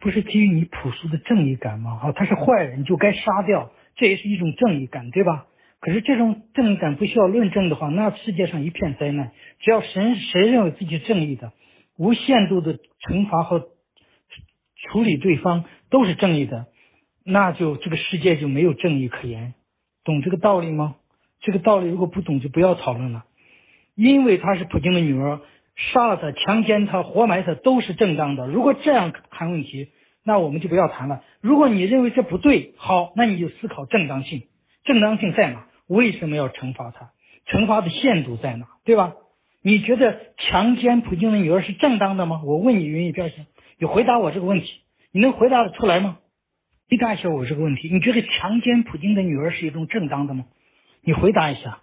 不是基于你朴素的正义感吗？啊，他是坏人就该杀掉，这也是一种正义感，对吧？可是这种正义感不需要论证的话，那世界上一片灾难。只要神谁认为自己正义的，无限度的惩罚和处理对方都是正义的，那就这个世界就没有正义可言。懂这个道理吗？这个道理如果不懂就不要讨论了。因为她是普京的女儿，杀了他、强奸他、活埋他都是正当的。如果这样谈问题，那我们就不要谈了。如果你认为这不对，好，那你就思考正当性。正当性在哪？为什么要惩罚他？惩罚的限度在哪？对吧？你觉得强奸普京的女儿是正当的吗？我问你，云一边去，你回答我这个问题，你能回答得出来吗？回答一下我这个问题，你觉得强奸普京的女儿是一种正当的吗？你回答一下。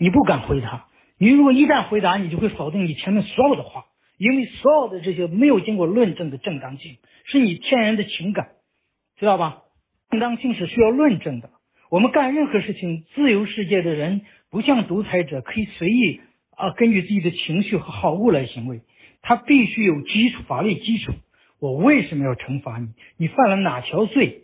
你不敢回答，你如果一旦回答，你就会否定你前面所有的话，因为所有的这些没有经过论证的正当性，是你天然的情感，知道吧？正当性是需要论证的。我们干任何事情，自由世界的人不像独裁者，可以随意啊根据自己的情绪和好恶来行为，他必须有基础法律基础。我为什么要惩罚你？你犯了哪条罪？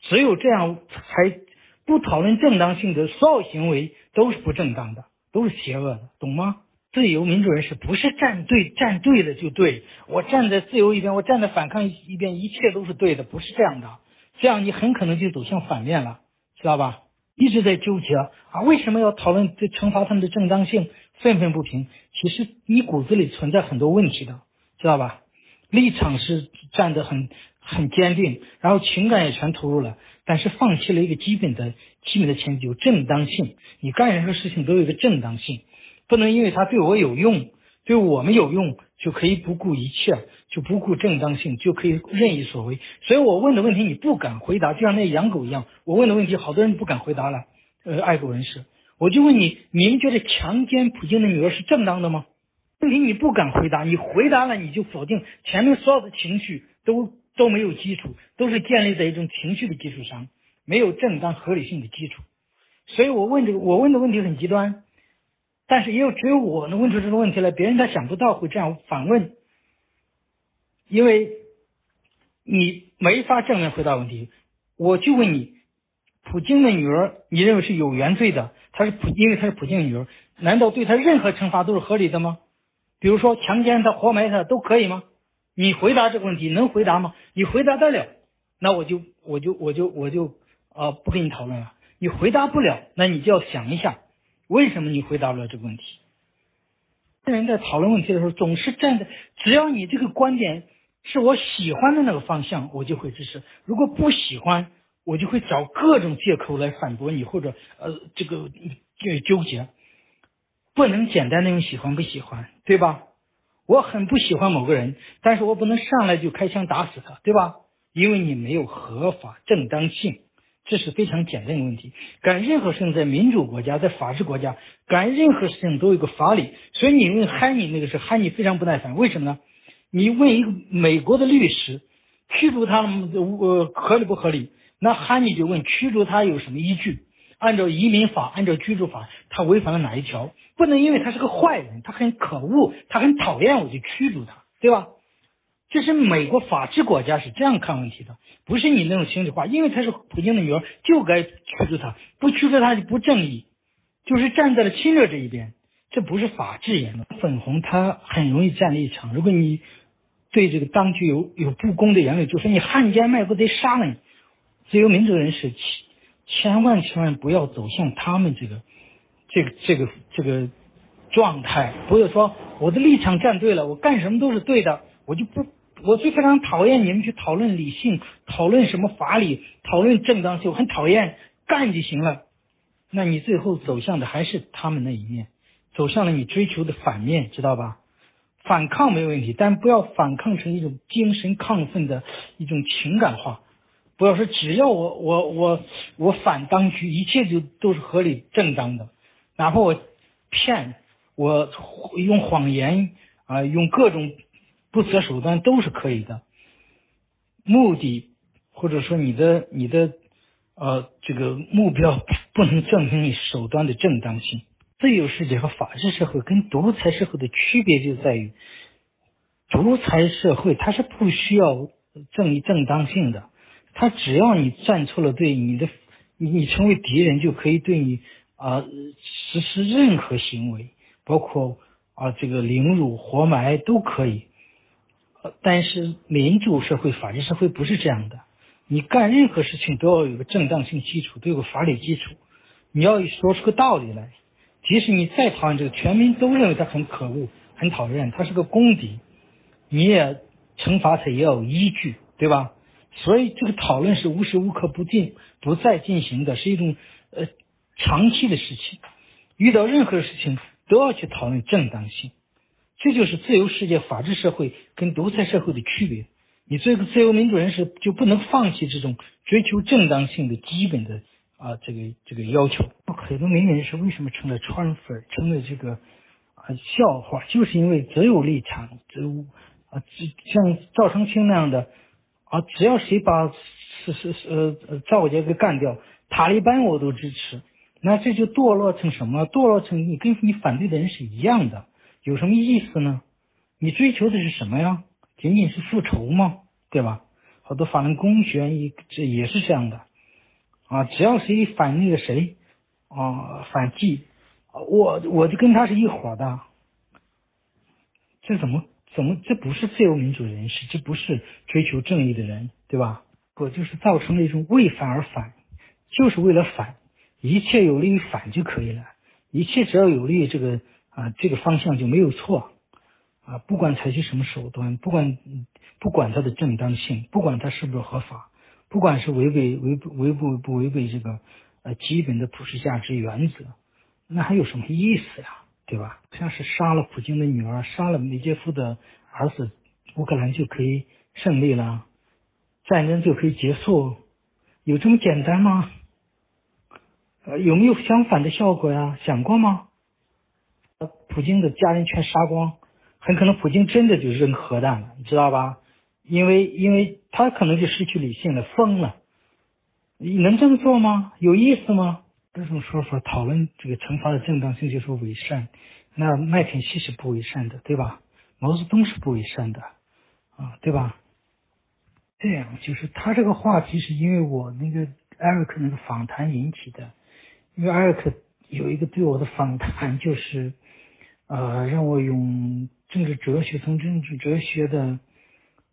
只有这样才。不讨论正当性的所有行为都是不正当的，都是邪恶的，懂吗？自由民主人士不是站队站对了就对，我站在自由一边，我站在反抗一边，一切都是对的，不是这样的。这样你很可能就走向反面了，知道吧？一直在纠结啊，为什么要讨论这惩罚他们的正当性？愤愤不平。其实你骨子里存在很多问题的，知道吧？立场是站得很很坚定，然后情感也全投入了。但是放弃了一个基本的、基本的前提，有正当性。你干任何事情都有一个正当性，不能因为他对我有用、对我们有用，就可以不顾一切，就不顾正当性，就可以任意所为。所以我问的问题你不敢回答，就像那养狗一样。我问的问题好多人不敢回答了。呃，爱狗人士，我就问你：你们觉得强奸普京的女儿是正当的吗？问题你不敢回答，你回答了你就否定前面所有的情绪都。都没有基础，都是建立在一种情绪的基础上，没有正当合理性的基础。所以我问这个，我问的问题很极端，但是也有只有我能问出这个问题来，别人他想不到会这样反问，因为你没法正面回答问题。我就问你，普京的女儿，你认为是有原罪的？她是普，因为她是普京的女儿，难道对她任何惩罚都是合理的吗？比如说强奸她、活埋她都可以吗？你回答这个问题能回答吗？你回答得了，那我就我就我就我就呃不跟你讨论了。你回答不了，那你就要想一下，为什么你回答不了这个问题？人在讨论问题的时候，总是站在只要你这个观点是我喜欢的那个方向，我就会支持；如果不喜欢，我就会找各种借口来反驳你，或者呃这个纠结，不能简单的用喜欢不喜欢，对吧？我很不喜欢某个人，但是我不能上来就开枪打死他，对吧？因为你没有合法正当性，这是非常简单的问题。干任何事情，在民主国家，在法治国家，干任何事情都有个法理。所以你问汉尼那个是汉尼非常不耐烦，为什么呢？你问一个美国的律师，驱逐他呃合理不合理？那汉尼就问驱逐他有什么依据？按照移民法，按照居住法，他违反了哪一条？不能因为他是个坏人，他很可恶，他很讨厌，我就驱逐他，对吧？这是美国法治国家是这样看问题的，不是你那种心里话。因为他是普京的女儿，就该驱逐他，不驱逐他就不正义，就是站在了侵略这一边，这不是法治言论。粉红他很容易站立场，如果你对这个当局有有不公的言论，就说你汉奸卖国贼杀了你。自由民主人士。千万千万不要走向他们这个，这个这个这个状态。不要说我的立场站对了，我干什么都是对的，我就不，我就非常讨厌你们去讨论理性，讨论什么法理，讨论正当性，我很讨厌，干就行了。那你最后走向的还是他们那一面，走向了你追求的反面，知道吧？反抗没问题，但不要反抗成一种精神亢奋的一种情感化。不要说，只要我我我我反当局，一切就都是合理正当的，哪怕我骗，我用谎言啊，用各种不择手段都是可以的。目的或者说你的你的呃这个目标不能证明你手段的正当性。自由世界和法治社会跟独裁社会的区别就在于，独裁社会它是不需要正义正当性的，他只要你站错了队，你的你你成为敌人就可以对你啊实施任何行为，包括啊这个凌辱、活埋都可以。但是民主社会、法治社会不是这样的，你干任何事情都要有个正当性基础，都有个法理基础，你要说出个道理来。即使你再讨厌这个，全民都认为他很可恶、很讨厌，他是个公敌，你也惩罚他也要有依据，对吧？所以这个讨论是无时无刻不进、不再进行的，是一种呃长期的事情。遇到任何事情都要去讨论正当性。这就是自由世界、法治社会跟独裁社会的区别。你做一个自由民主人士，就不能放弃这种追求正当性的基本的啊这个这个要求。很多名人是为什么成了川粉，成了这个啊笑话，就是因为只有立场，只有啊像赵成清那样的啊，只要谁把是是是呃赵家给干掉，塔利班我都支持。那这就堕落成什么？堕落成你跟你反对的人是一样的。有什么意思呢？你追求的是什么呀？仅仅是复仇吗？对吧？好多法轮功学员这也是这样的啊，只要谁反那个谁啊，反季，我我就跟他是一伙的。这怎么怎么这不是自由民主人士，这不是追求正义的人，对吧？我就是造成了一种为反而反，就是为了反，一切有利于反就可以了，一切只要有利于这个。啊，这个方向就没有错，啊，不管采取什么手段，不管不管它的正当性，不管它是不是合法，不管是违背违违不不违背这个呃基本的普世价值原则，那还有什么意思呀？对吧？像是杀了普京的女儿，杀了梅杰夫的儿子，乌克兰就可以胜利了，战争就可以结束，有这么简单吗？有没有相反的效果呀？想过吗？普京的家人全杀光，很可能普京真的就扔核弹了，你知道吧？因为因为他可能就失去理性了，疯了。你能这么做吗？有意思吗？这种说法讨论这个惩罚的正当性，就说伪善。那麦肯锡是不伪善的，对吧？毛泽东是不伪善的，啊，对吧？这样就是他这个话题是因为我那个艾瑞克那个访谈引起的，因为艾瑞克有一个对我的访谈就是。呃，让我用政治哲学，从政治哲学的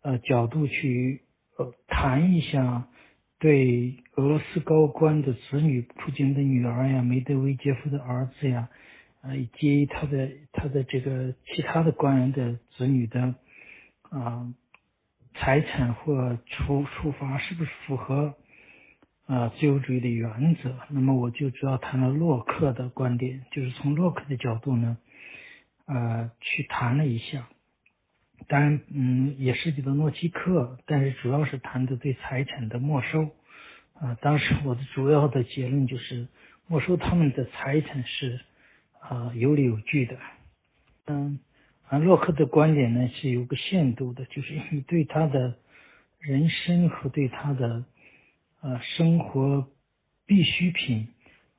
呃角度去谈一下对俄罗斯高官的子女，普京的女儿呀，梅德韦杰夫的儿子呀，呃，以及他的他的这个其他的官员的子女的啊财产或处处罚是不是符合啊自由主义的原则？那么我就主要谈了洛克的观点，就是从洛克的角度呢。呃，去谈了一下，当然，嗯，也涉及到诺基克，但是主要是谈的对财产的没收。啊，当时我的主要的结论就是，没收他们的财产是啊有理有据的。嗯，而洛克的观点呢是有个限度的，就是你对他的人身和对他的呃生活必需品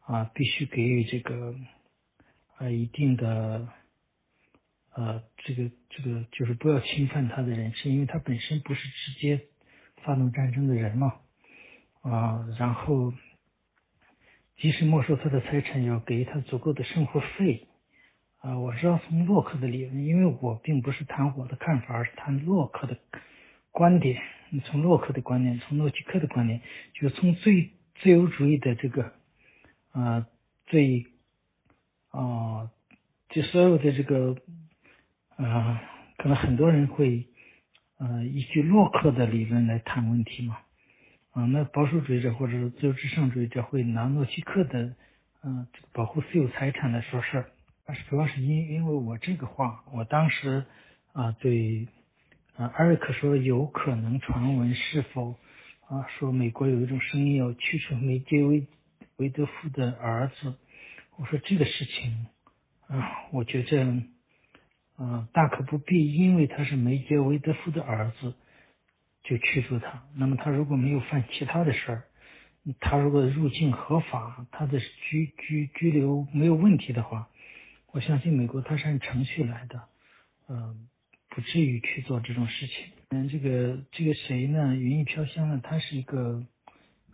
啊，必须给予这个啊一定的。呃，这个这个就是不要侵犯他的人身，因为他本身不是直接发动战争的人嘛，啊，然后即使没收他的财产，也要给他足够的生活费，啊，我是要从洛克的理论，因为我并不是谈我的看法，而是谈洛克的观点。你从洛克的观点，从诺奇克的观点，就从最自由主义的这个啊最啊，就所有的这个。啊，可能很多人会，呃，依据洛克的理论来谈问题嘛，啊，那保守主义者或者是自由至上主义者会拿诺奇克的，嗯，这个保护私有财产来说事儿。但是主要是因因为我这个话，我当时啊对，啊艾瑞克说有可能传闻是否，啊说美国有一种声音要驱除梅杰维维德夫的儿子，我说这个事情，啊，我觉着。嗯，大可不必，因为他是梅杰维德夫的儿子，就驱逐他。那么他如果没有犯其他的事儿，他如果入境合法，他的居居居留没有问题的话，我相信美国他是按程序来的，嗯，不至于去做这种事情。嗯，这个这个谁呢？云逸飘香呢？他是一个，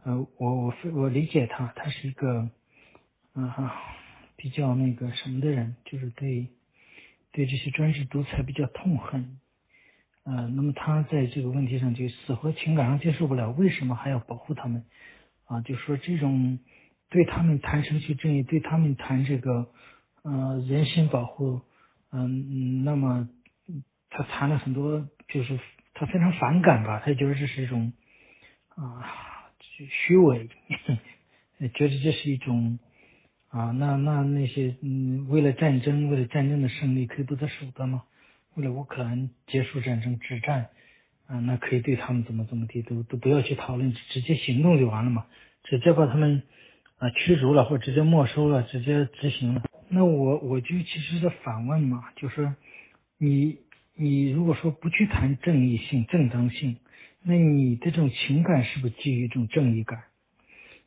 呃，我我我理解他，他是一个，嗯哈，比较那个什么的人，就是对对这些专制独裁比较痛恨。呃，那么他在这个问题上就死活情感上接受不了，为什么还要保护他们？啊，就说这种对他们谈程序正义，对他们谈这个呃人身保护，嗯，那么他谈了很多，就是他非常反感吧，他觉得这是一种啊虚伪，觉得这是一种啊，那那那些嗯为了战争，为了战争的胜利可以不择手段吗？为了乌克兰结束战争止战，啊，那可以对他们怎么怎么地，都都不要去讨论，直接行动就完了嘛，直接把他们啊驱逐了，或者直接没收了，直接执行了。那我我就其实是反问嘛，就是你你如果说不去谈正义性、正当性，那你这种情感是不是基于一种正义感？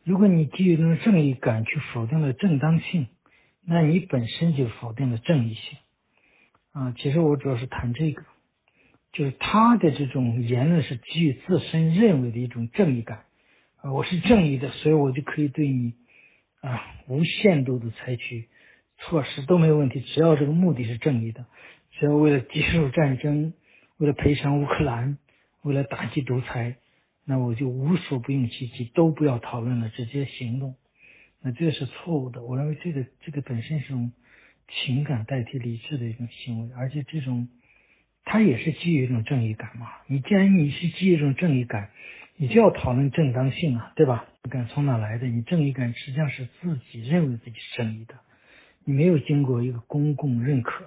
如果你基于这种正义感去否定了正当性，那你本身就否定了正义性。啊，其实我主要是谈这个，就是他的这种言论是基于自身认为的一种正义感，啊，我是正义的，所以我就可以对你啊无限度的采取措施都没有问题，只要这个目的是正义的，只要为了结束战争，为了赔偿乌克兰，为了打击独裁，那我就无所不用其极，都不要讨论了，直接行动，那这是错误的，我认为这个这个本身是种。情感代替理智的一种行为，而且这种，它也是基于一种正义感嘛。你既然你是基于一种正义感，你就要讨论正当性啊，对吧？感从哪来的？你正义感实际上是自己认为自己是正义的，你没有经过一个公共认可，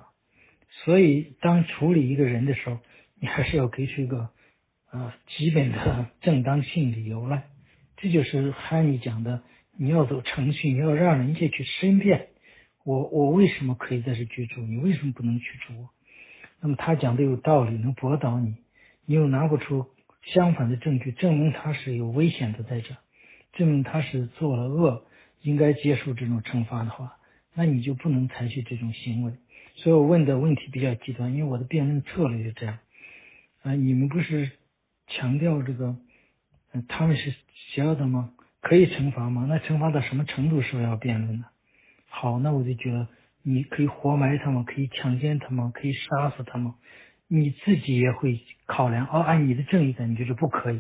所以当处理一个人的时候，你还是要给出一个呃基本的 正当性理由来。这就是汉尼讲的，你要走程序，你要让人家去申辩。我我为什么可以在这居住？你为什么不能居住？那么他讲的有道理，能驳倒你，你又拿不出相反的证据证明他是有危险的在这，证明他是做了恶，应该接受这种惩罚的话，那你就不能采取这种行为。所以我问的问题比较极端，因为我的辩论策略是这样。啊，你们不是强调这个，他们是邪恶的吗？可以惩罚吗？那惩罚到什么程度是要辩论的？好，那我就觉得你可以活埋他们，可以强奸他们，可以杀死他们，你自己也会考量。哦，按你的正义感，你觉得不可以？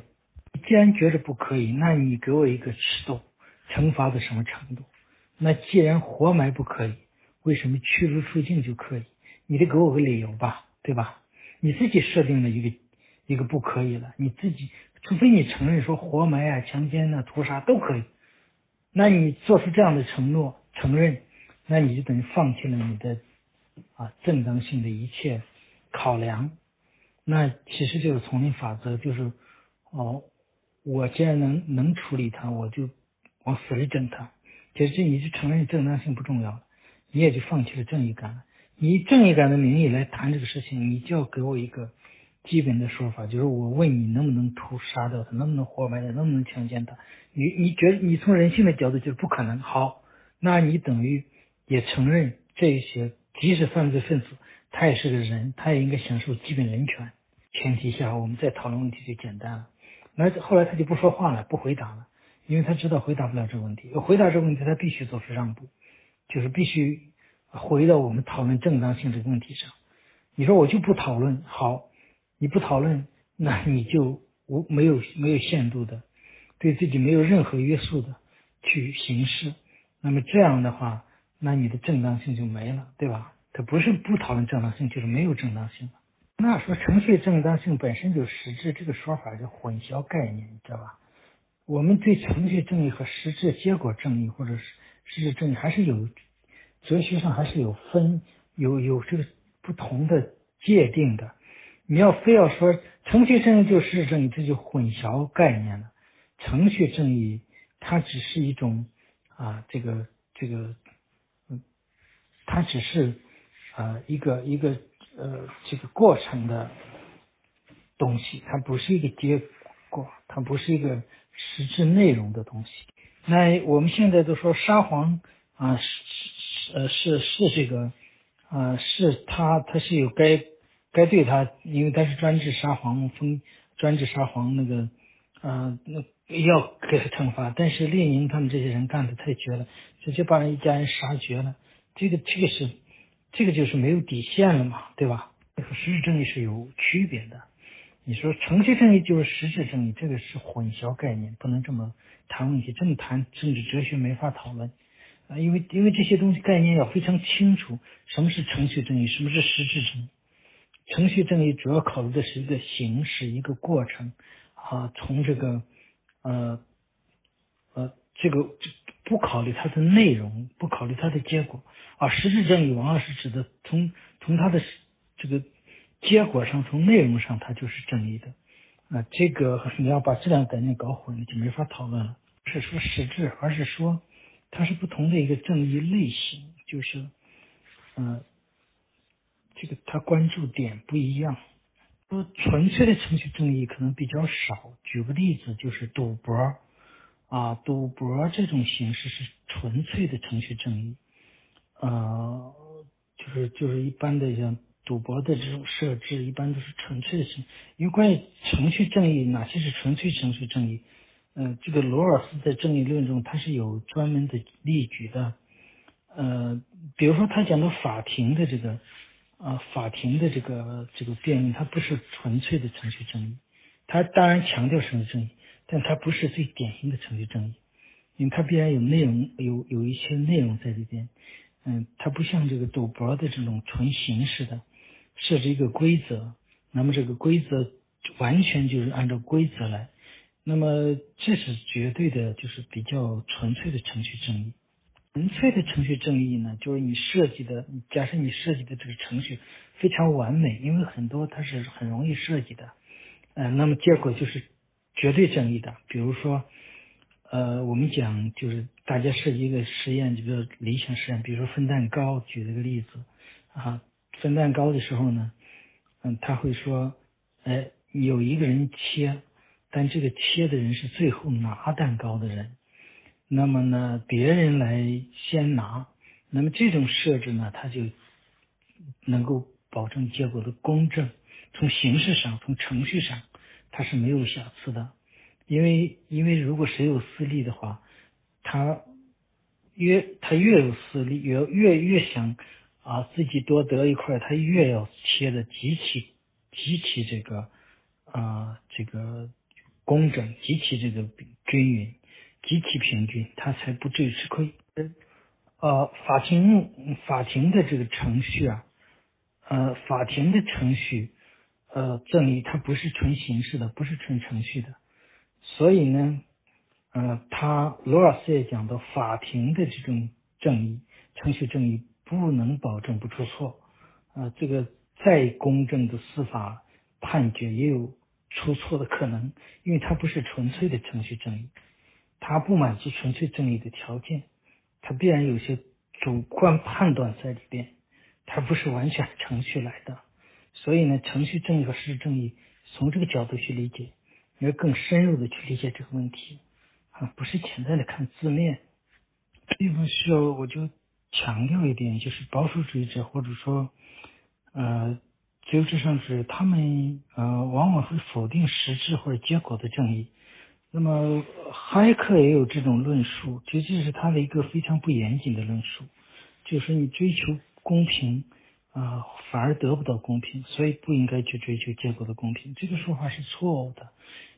既然觉得不可以，那你给我一个尺度，惩罚到什么程度？那既然活埋不可以，为什么驱逐出境就可以？你得给我个理由吧，对吧？你自己设定了一个一个不可以了，你自己除非你承认说活埋啊、强奸啊、屠杀都可以，那你做出这样的承诺。承认，那你就等于放弃了你的啊正当性的一切考量。那其实就是丛林法则，就是哦，我既然能能处理它，我就往死里整它。其实你就承认正当性不重要了，你也就放弃了正义感了。你以正义感的名义来谈这个事情，你就要给我一个基本的说法，就是我问你能不能屠杀掉他，能不能活埋他，能不能强奸他？你你觉得你从人性的角度就是不可能。好。那你等于也承认这些，即使犯罪分子，他也是个人，他也应该享受基本人权。前提下，我们再讨论问题就简单了。那后来他就不说话了，不回答了，因为他知道回答不了这个问题。回答这个问题，他必须做出让步，就是必须回到我们讨论正当性这个问题上。你说我就不讨论，好，你不讨论，那你就无没有没有限度的，对自己没有任何约束的去行事。那么这样的话，那你的正当性就没了，对吧？它不是不讨论正当性，就是没有正当性了。那说程序正当性本身就实质，这个说法就混淆概念，你知道吧？我们对程序正义和实质结果正义，或者是实质正义，还是有哲学上还是有分有有这个不同的界定的。你要非要说程序正义就是正义，这就混淆概念了。程序正义它只是一种。啊，这个这个，嗯，它只是啊一个一个呃这个过程的东西，它不是一个结果，它不是一个实质内容的东西。那我们现在都说沙皇啊是是是是这个啊是他他是有该该对他，因为他是专制沙皇，封专制沙皇那个，呃，那要给他惩罚。但是列宁他们这些人干的太绝了，直接把人一家人杀绝了。这个这个是，这个就是没有底线了嘛，对吧？和实质正义是有区别的。你说程序正义就是实质正义，这个是混淆概念，不能这么谈问题。这么谈政治哲学没法讨论啊，因为因为这些东西概念要非常清楚，什么是程序正义，什么是实质正义。程序正义主要考虑的是一个形式、一个过程啊，从这个呃呃这个不考虑它的内容，不考虑它的结果啊。实质正义往往是指的从从它的这个结果上，从内容上，它就是正义的啊。这个你要把这两个概念搞混了，就没法讨论了。不是说实质，而是说它是不同的一个正义类型，就是嗯。这个他关注点不一样，说纯粹的程序正义可能比较少。举个例子，就是赌博啊，赌博这种形式是纯粹的程序正义，呃，就是就是一般的像赌博的这种设置，一般都是纯粹的程。因为关于程序正义，哪些是纯粹程序正义？嗯，这个罗尔斯在正义论中他是有专门的例举的，呃，比如说他讲的法庭的这个。啊，法庭的这个这个辩论，它不是纯粹的程序正义，它当然强调程序正义，但它不是最典型的程序正义，因为它必然有内容，有有一些内容在里边。嗯，它不像这个赌博的这种纯形式的设置一个规则，那么这个规则完全就是按照规则来，那么这是绝对的，就是比较纯粹的程序正义。纯粹的程序正义呢，就是你设计的，假设你设计的这个程序非常完美，因为很多它是很容易设计的，呃，那么结果就是绝对正义的。比如说，呃，我们讲就是大家设计一个实验，就比如理想实验，比如说分蛋糕，举了个例子啊，分蛋糕的时候呢，嗯，他会说，哎，有一个人切，但这个切的人是最后拿蛋糕的人。那么呢，别人来先拿，那么这种设置呢，它就能够保证结果的公正。从形式上，从程序上，它是没有瑕疵的。因为，因为如果谁有私利的话，他越他越有私利，越越越想啊自己多得一块，他越要切的极其极其这个啊这个工整，极其这个均匀。极其平均，他才不至于吃亏。呃，法庭法庭的这个程序啊，呃，法庭的程序，呃，正义它不是纯形式的，不是纯程序的。所以呢，呃，他罗尔斯也讲到，法庭的这种正义，程序正义不能保证不出错。呃，这个再公正的司法判决也有出错的可能，因为它不是纯粹的程序正义。它不满足纯粹正义的条件，它必然有些主观判断在里边，它不是完全程序来的。所以呢，程序正义和事实正义从这个角度去理解，要更深入的去理解这个问题啊，不是简单的看字面。地方需要我就强调一点，就是保守主义者或者说呃自由至上主义，他们呃往往会否定实质或者结果的正义。那么，哈耶克也有这种论述，其实这是他的一个非常不严谨的论述，就是你追求公平啊，反而得不到公平，所以不应该去追求结果的公平。这个说法是错误的，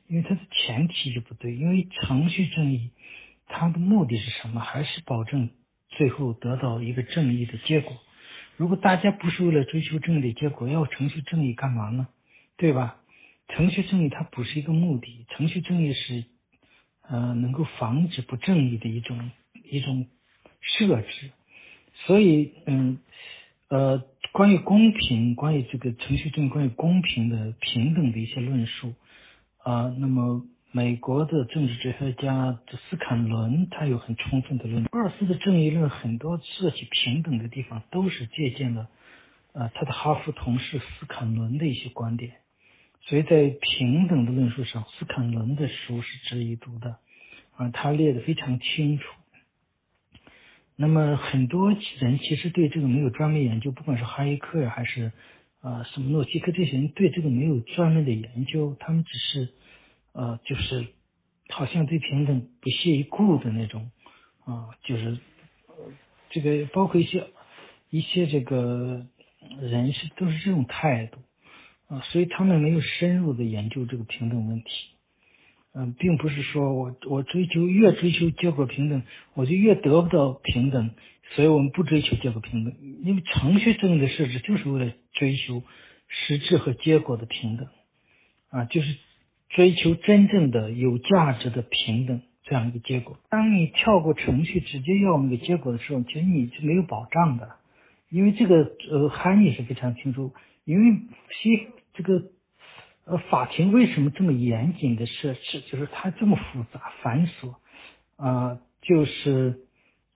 因为它的前提就不对。因为程序正义，它的目的是什么？还是保证最后得到一个正义的结果。如果大家不是为了追求正义的结果，要程序正义干嘛呢？对吧？程序正义它不是一个目的，程序正义是，呃，能够防止不正义的一种一种设置。所以，嗯，呃，关于公平，关于这个程序正义，关于公平的平等的一些论述，啊，那么美国的政治哲学家斯坎伦他有很充分的论，博尔斯的正义论很多涉及平等的地方都是借鉴了，呃，他的哈佛同事斯坎伦的一些观点。所以在平等的论述上，斯坎伦的书是值得一读的，啊，他列的非常清楚。那么很多人其实对这个没有专门研究，不管是哈耶克呀，还是呃什么诺基克这些人对这个没有专门的研究，他们只是呃就是好像对平等不屑一顾的那种啊，就是这个包括一些一些这个人是都是这种态度啊，所以他们没有深入的研究这个平等问题。嗯，并不是说我我追求越追求结果平等，我就越得不到平等，所以我们不追求结果平等。因为程序正义的设置就是为了追求实质和结果的平等，啊，就是追求真正的有价值的平等这样一个结果。当你跳过程序直接要那个结果的时候，其实你是没有保障的，因为这个呃含义是非常清楚，因为西这个。呃，法庭为什么这么严谨的设置？就是它这么复杂繁琐，啊，就是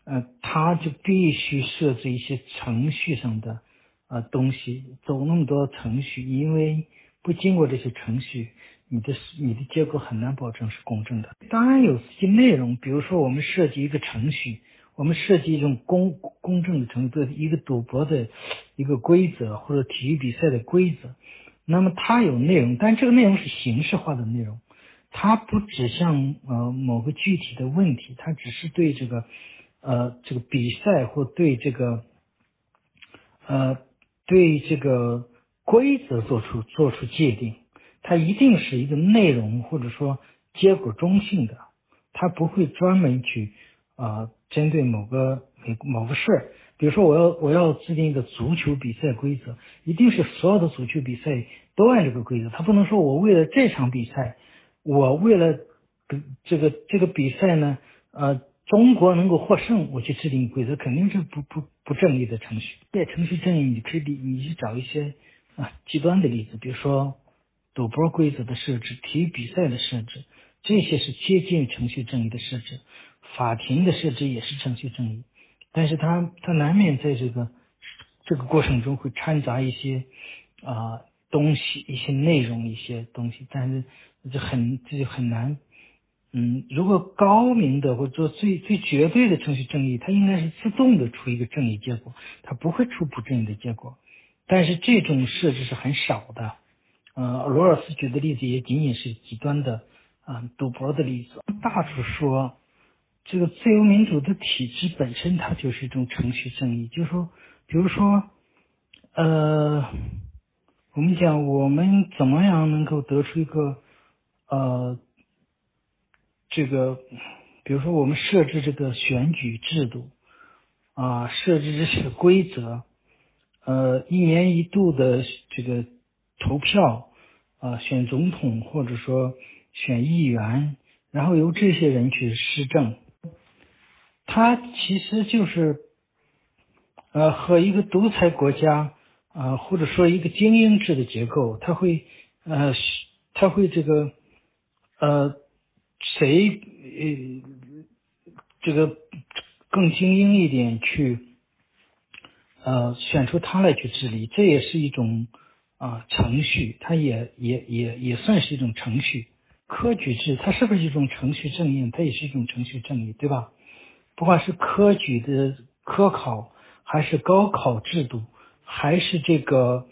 呃，它就必须设置一些程序上的呃东西，走那么多程序，因为不经过这些程序，你的你的结果很难保证是公正的。当然有些内容，比如说我们设计一个程序，我们设计一种公公正的程序，一个赌博的一个规则，或者体育比赛的规则。那么它有内容，但这个内容是形式化的内容，它不指向呃某个具体的问题，它只是对这个呃这个比赛或对这个呃对这个规则做出做出界定，它一定是一个内容或者说结果中性的，它不会专门去啊针对某个某某个事。比如说，我要我要制定一个足球比赛规则，一定是所有的足球比赛都按这个规则。他不能说我为了这场比赛，我为了这个这个比赛呢，呃，中国能够获胜，我去制定规则，肯定是不不不正义的程序。在程序正义，你可以你去找一些啊极端的例子，比如说赌博规则的设置、体育比赛的设置，这些是接近程序正义的设置。法庭的设置也是程序正义。但是他他难免在这个这个过程中会掺杂一些啊东西，一些内容，一些东西，但是这很这就很难，嗯，如果高明的或者说最最绝对的程序正义，它应该是自动的出一个正义结果，它不会出不正义的结果。但是这种设置是很少的，呃，罗尔斯举的例子也仅仅是极端的啊赌博的例子，大处说。这个自由民主的体制本身，它就是一种程序正义。就是说，比如说，呃，我们讲我们怎么样能够得出一个，呃，这个，比如说我们设置这个选举制度，啊，设置这些规则，呃，一年一度的这个投票，啊，选总统或者说选议员，然后由这些人去施政。它其实就是，呃，和一个独裁国家，啊，或者说一个精英制的结构，它会，呃，它会这个，呃，谁，呃，这个更精英一点去，呃，选出他来去治理，这也是一种啊程序，它也也也也算是一种程序。科举制它是不是一种程序正义？它也是一种程序正义，对吧？不管是科举的科考，还是高考制度，还是这个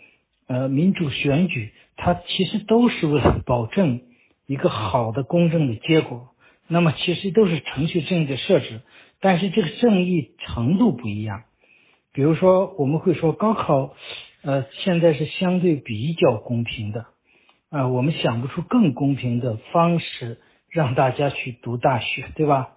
呃民主选举，它其实都是为了保证一个好的公正的结果。那么其实都是程序正义的设置，但是这个正义程度不一样。比如说，我们会说高考，呃，现在是相对比较公平的，啊，我们想不出更公平的方式让大家去读大学，对吧？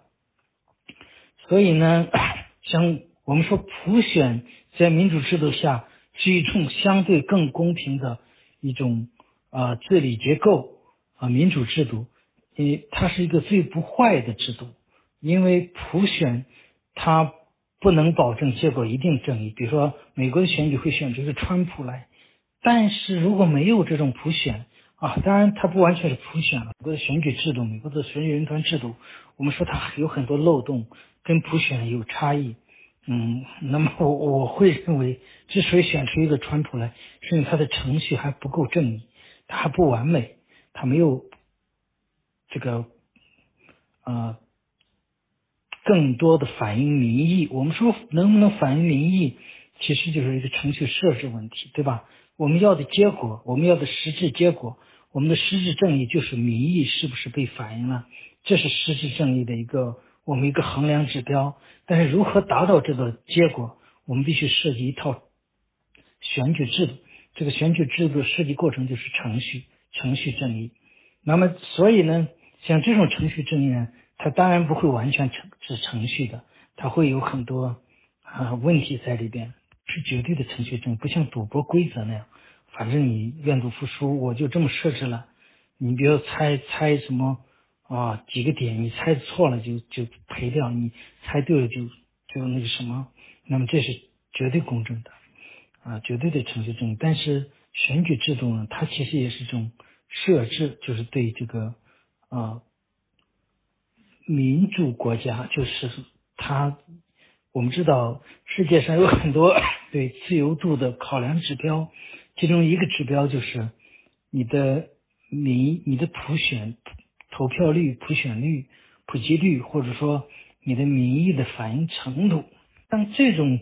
所以呢，像我们说普选在民主制度下是一种相对更公平的一种啊治理结构啊民主制度，呃，它是一个最不坏的制度，因为普选它不能保证结果一定正义。比如说美国的选举会选出一个川普来，但是如果没有这种普选啊，当然它不完全是普选了，美国的选举制度，美国的选举人团制度，我们说它有很多漏洞。跟普选有差异，嗯，那么我我会认为，之所以选出一个川普来，是因为他的程序还不够正义，他还不完美，他没有这个呃更多的反映民意。我们说能不能反映民意，其实就是一个程序设置问题，对吧？我们要的结果，我们要的实质结果，我们的实质正义就是民意是不是被反映了，这是实质正义的一个我们一个衡量指标。但是如何达到这个结果，我们必须设计一套选举制度。这个选举制度设计过程就是程序，程序正义。那么，所以呢，像这种程序正义呢，它当然不会完全程是程序的，它会有很多啊问题在里边。是绝对的程序正义，不像赌博规则那样，反正你愿赌服输，我就这么设置了。你比如猜猜什么啊几个点，你猜错了就就赔掉，你猜对了就就那个什么，那么这是绝对公正的。啊，绝对的程序正义，但是选举制度呢，它其实也是一种设置，就是对这个啊民主国家，就是它，我们知道世界上有很多 对自由度的考量指标，其中一个指标就是你的民、你的普选投票率、普选率、普及率，或者说你的民意的反映程度，当这种。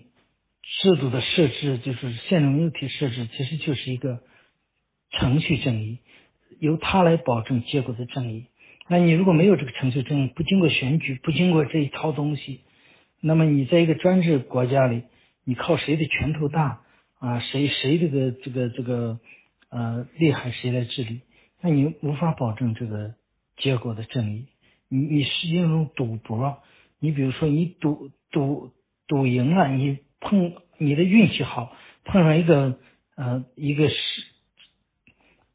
制度的设置就是宪政问题设置，其实就是一个程序正义，由它来保证结果的正义。那你如果没有这个程序正义，不经过选举，不经过这一套东西，那么你在一个专制国家里，你靠谁的拳头大啊？谁谁这个这个这个呃厉害，谁来治理？那你无法保证这个结果的正义。你你是一种赌博，你比如说你赌赌赌赢了，你。碰你的运气好，碰上一个呃一个是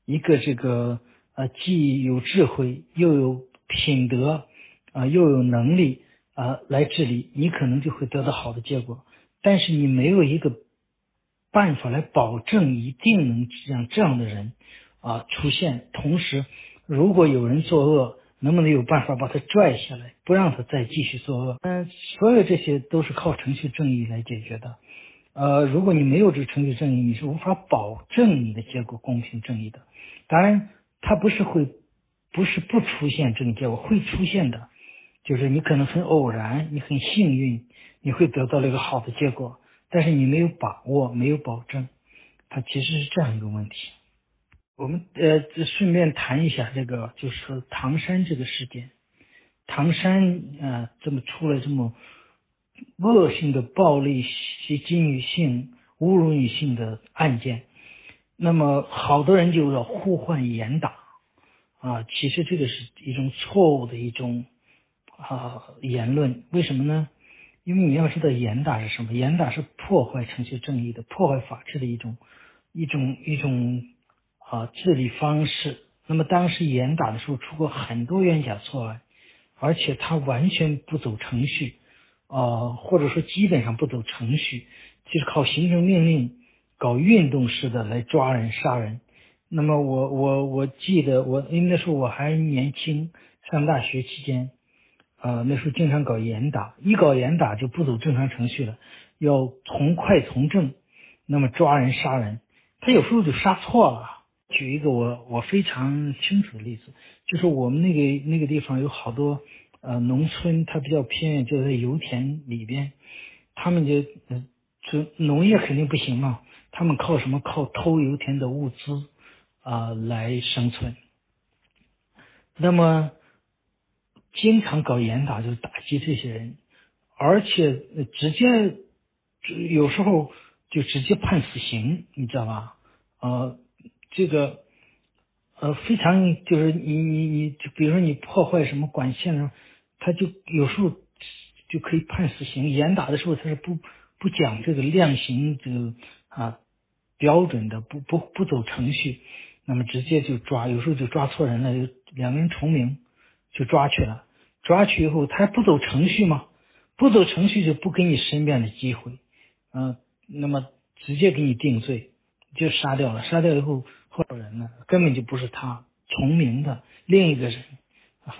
一个这个呃既有智慧又有品德啊又有能力啊来治理，你可能就会得到好的结果。但是你没有一个办法来保证一定能让这样的人啊出现。同时，如果有人作恶，能不能有办法把他拽下来，不让他再继续作恶？嗯，所有这些都是靠程序正义来解决的。呃，如果你没有这个程序正义，你是无法保证你的结果公平正义的。当然，它不是会，不是不出现这种结果，会出现的。就是你可能很偶然，你很幸运，你会得到了一个好的结果，但是你没有把握，没有保证。它其实是这样一个问题。我们呃，顺便谈一下这个，就是唐山这个事件，唐山啊，这么出了这么恶性的暴力袭击女性、侮辱女性的案件，那么好多人就要呼唤严打啊，其实这个是一种错误的一种啊言论，为什么呢？因为你要知道严打是什么？严打是破坏程序正义的、破坏法治的一种一种一种。啊，治理方式。那么当时严打的时候出过很多冤假错案，而且他完全不走程序，啊，或者说基本上不走程序，就是靠行政命令搞运动式的来抓人杀人。那么我我我记得我因为那时候我还年轻，上大学期间，啊，那时候经常搞严打，一搞严打就不走正常程序了，要从快从正，那么抓人杀人，他有时候就杀错了。举一个我我非常清楚的例子，就是我们那个那个地方有好多呃农村，它比较偏远，就在油田里边，他们就就农业肯定不行嘛，他们靠什么？靠偷油田的物资啊来生存。那么经常搞严打，就是打击这些人，而且直接有时候就直接判死刑，你知道吧？呃。这个呃非常就是你你你比如说你破坏什么管线的时候，他就有时候就可以判死刑。严打的时候他是不不讲这个量刑这个啊标准的，不不不走程序，那么直接就抓，有时候就抓错人了，就两个人重名就抓去了，抓去以后他不走程序嘛，不走程序就不给你申辩的机会，嗯，那么直接给你定罪，就杀掉了，杀掉以后。错人呢，根本就不是他重名的另一个人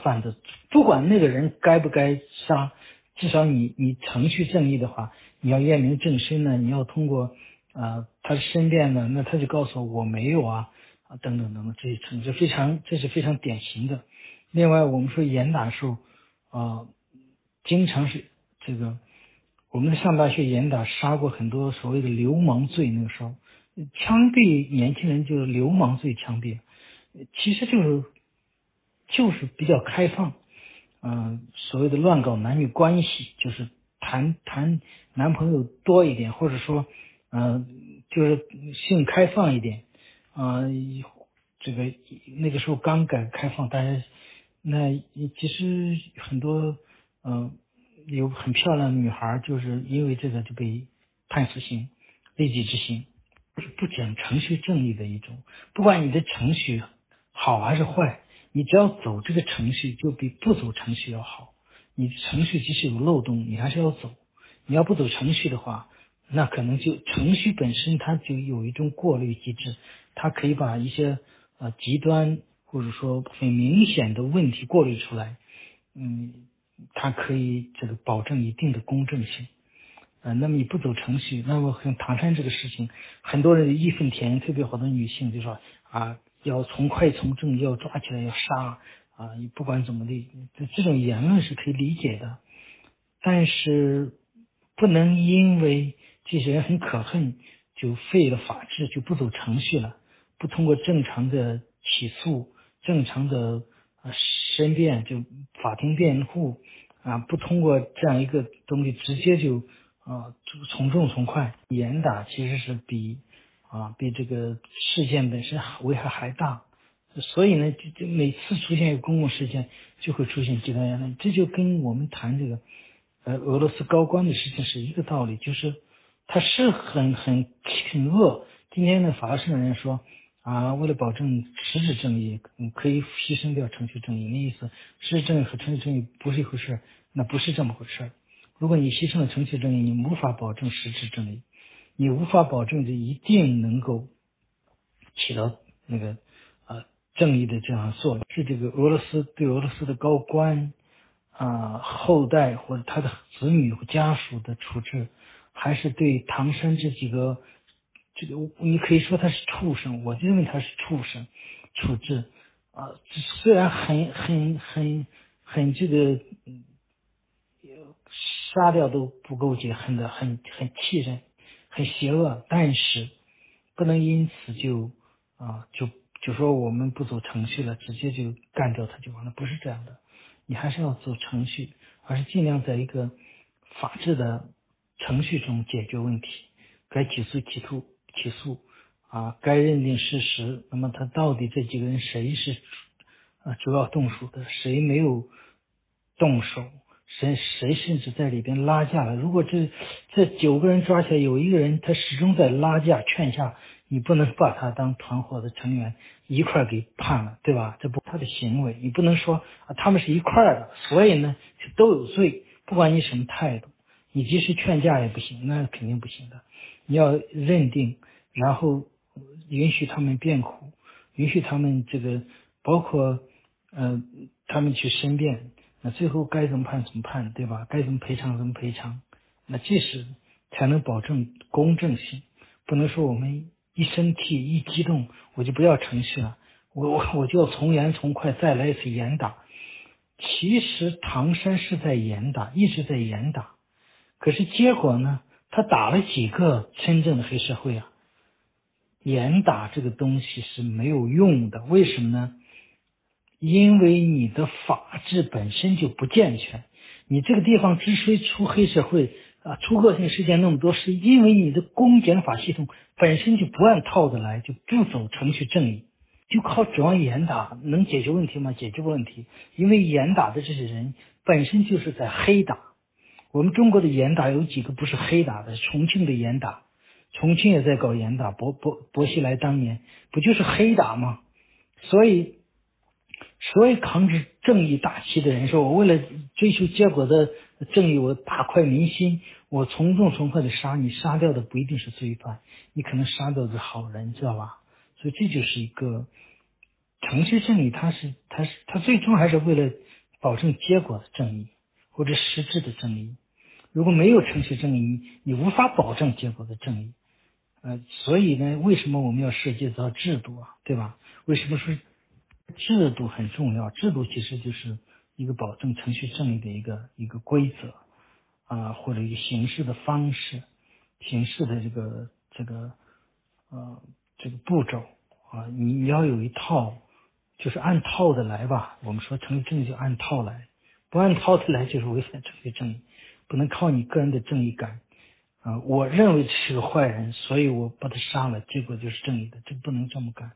犯的，不管那个人该不该杀，至少你你程序正义的话，你要验明正身呢，你要通过啊他的申辩呢，那他就告诉我我没有啊啊等等等等这些程序非常这是非常典型的。另外我们说严打时候啊，经常是这个我们上大学严打杀过很多所谓的流氓罪，那个时候。枪毙年轻人就是流氓罪枪毙，其实就是就是比较开放，嗯，所谓的乱搞男女关系，就是谈谈男朋友多一点，或者说，嗯，就是性开放一点，啊，这个那个时候刚改革开放，大家那其实很多，嗯，有很漂亮的女孩，就是因为这个就被判死刑，立即执行。是不讲程序正义的一种，不管你的程序好还是坏，你只要走这个程序，就比不走程序要好。你程序即使有漏洞，你还是要走。你要不走程序的话，那可能就程序本身它就有一种过滤机制，它可以把一些呃极端或者说很明显的问题过滤出来。嗯，它可以这个保证一定的公正性。呃，那么你不走程序，那么像唐山这个事情，很多人义愤填膺，特别好多女性就说啊，要从快从重，要抓起来要杀啊，你不管怎么的，这这种言论是可以理解的，但是不能因为这些人很可恨，就废了法治，就不走程序了，不通过正常的起诉、正常的啊申辩，就法庭辩护啊，不通过这样一个东西，直接就。啊，从重从快，严打其实是比啊比这个事件本身危害还大，所以呢，就就每次出现一个公共事件，就会出现极端言论，这就跟我们谈这个呃俄罗斯高官的事情是一个道理，就是他是很很很恶。今天的法律人说啊，为了保证实质正义，可以牺牲掉程序正义，那意思实质正义和程序正义不是一回事，那不是这么回事。如果你牺牲了程序正义，你无法保证实质正义，你无法保证就一定能够起到那个啊正义的这样作用。是这个俄罗斯对俄罗斯的高官啊后代或者他的子女和家属的处置，还是对唐山这几个这个你可以说他是畜生，我认为他是畜生处置啊，虽然很很很很这个。杀掉都不够解恨的，很很气人，很邪恶。但是不能因此就啊就就说我们不走程序了，直接就干掉他就完了，不是这样的。你还是要走程序，而是尽量在一个法治的程序中解决问题。该起诉起诉起诉啊，该认定事实。那么他到底这几个人谁是啊主要动手的，谁没有动手？谁谁甚至在里边拉架了？如果这这九个人抓起来，有一个人他始终在拉架劝架，你不能把他当团伙的成员一块给判了，对吧？这不他的行为，你不能说啊他们是一块的，所以呢都有罪。不管你什么态度，你即使劝架也不行，那肯定不行的。你要认定，然后允许他们辩苦，允许他们这个包括呃他们去申辩。那最后该怎么判怎么判，对吧？该怎么赔偿怎么赔偿，那即使才能保证公正性。不能说我们一生气一激动，我就不要程序了，我我我就要从严从快再来一次严打。其实唐山是在严打，一直在严打，可是结果呢？他打了几个真正的黑社会啊？严打这个东西是没有用的，为什么呢？因为你的法治本身就不健全，你这个地方之所以出黑社会啊，出恶性事件那么多，是因为你的公检法系统本身就不按套子来，就不走程序正义，就靠指望严打能解决问题吗？解决不问题，因为严打的这些人本身就是在黑打。我们中国的严打有几个不是黑打的？重庆的严打，重庆也在搞严打，薄薄薄熙来当年不就是黑打吗？所以。所以，扛着正义大旗的人说：“我为了追求结果的正义，我大快民心，我从重从快的杀你，杀掉的不一定是罪犯，你可能杀掉的是好人，知道吧？所以这就是一个程序正义，它是它是它最终还是为了保证结果的正义或者实质的正义。如果没有程序正义，你你无法保证结果的正义。呃，所以呢，为什么我们要设计到制度啊？对吧？为什么说？制度很重要，制度其实就是一个保证程序正义的一个一个规则啊，或者一个形式的方式，形式的这个这个呃这个步骤啊，你你要有一套，就是按套的来吧。我们说程序正义就按套来，不按套的来就是违反程序正义，不能靠你个人的正义感啊。我认为是个坏人，所以我把他杀了，结果就是正义的，这不能这么干。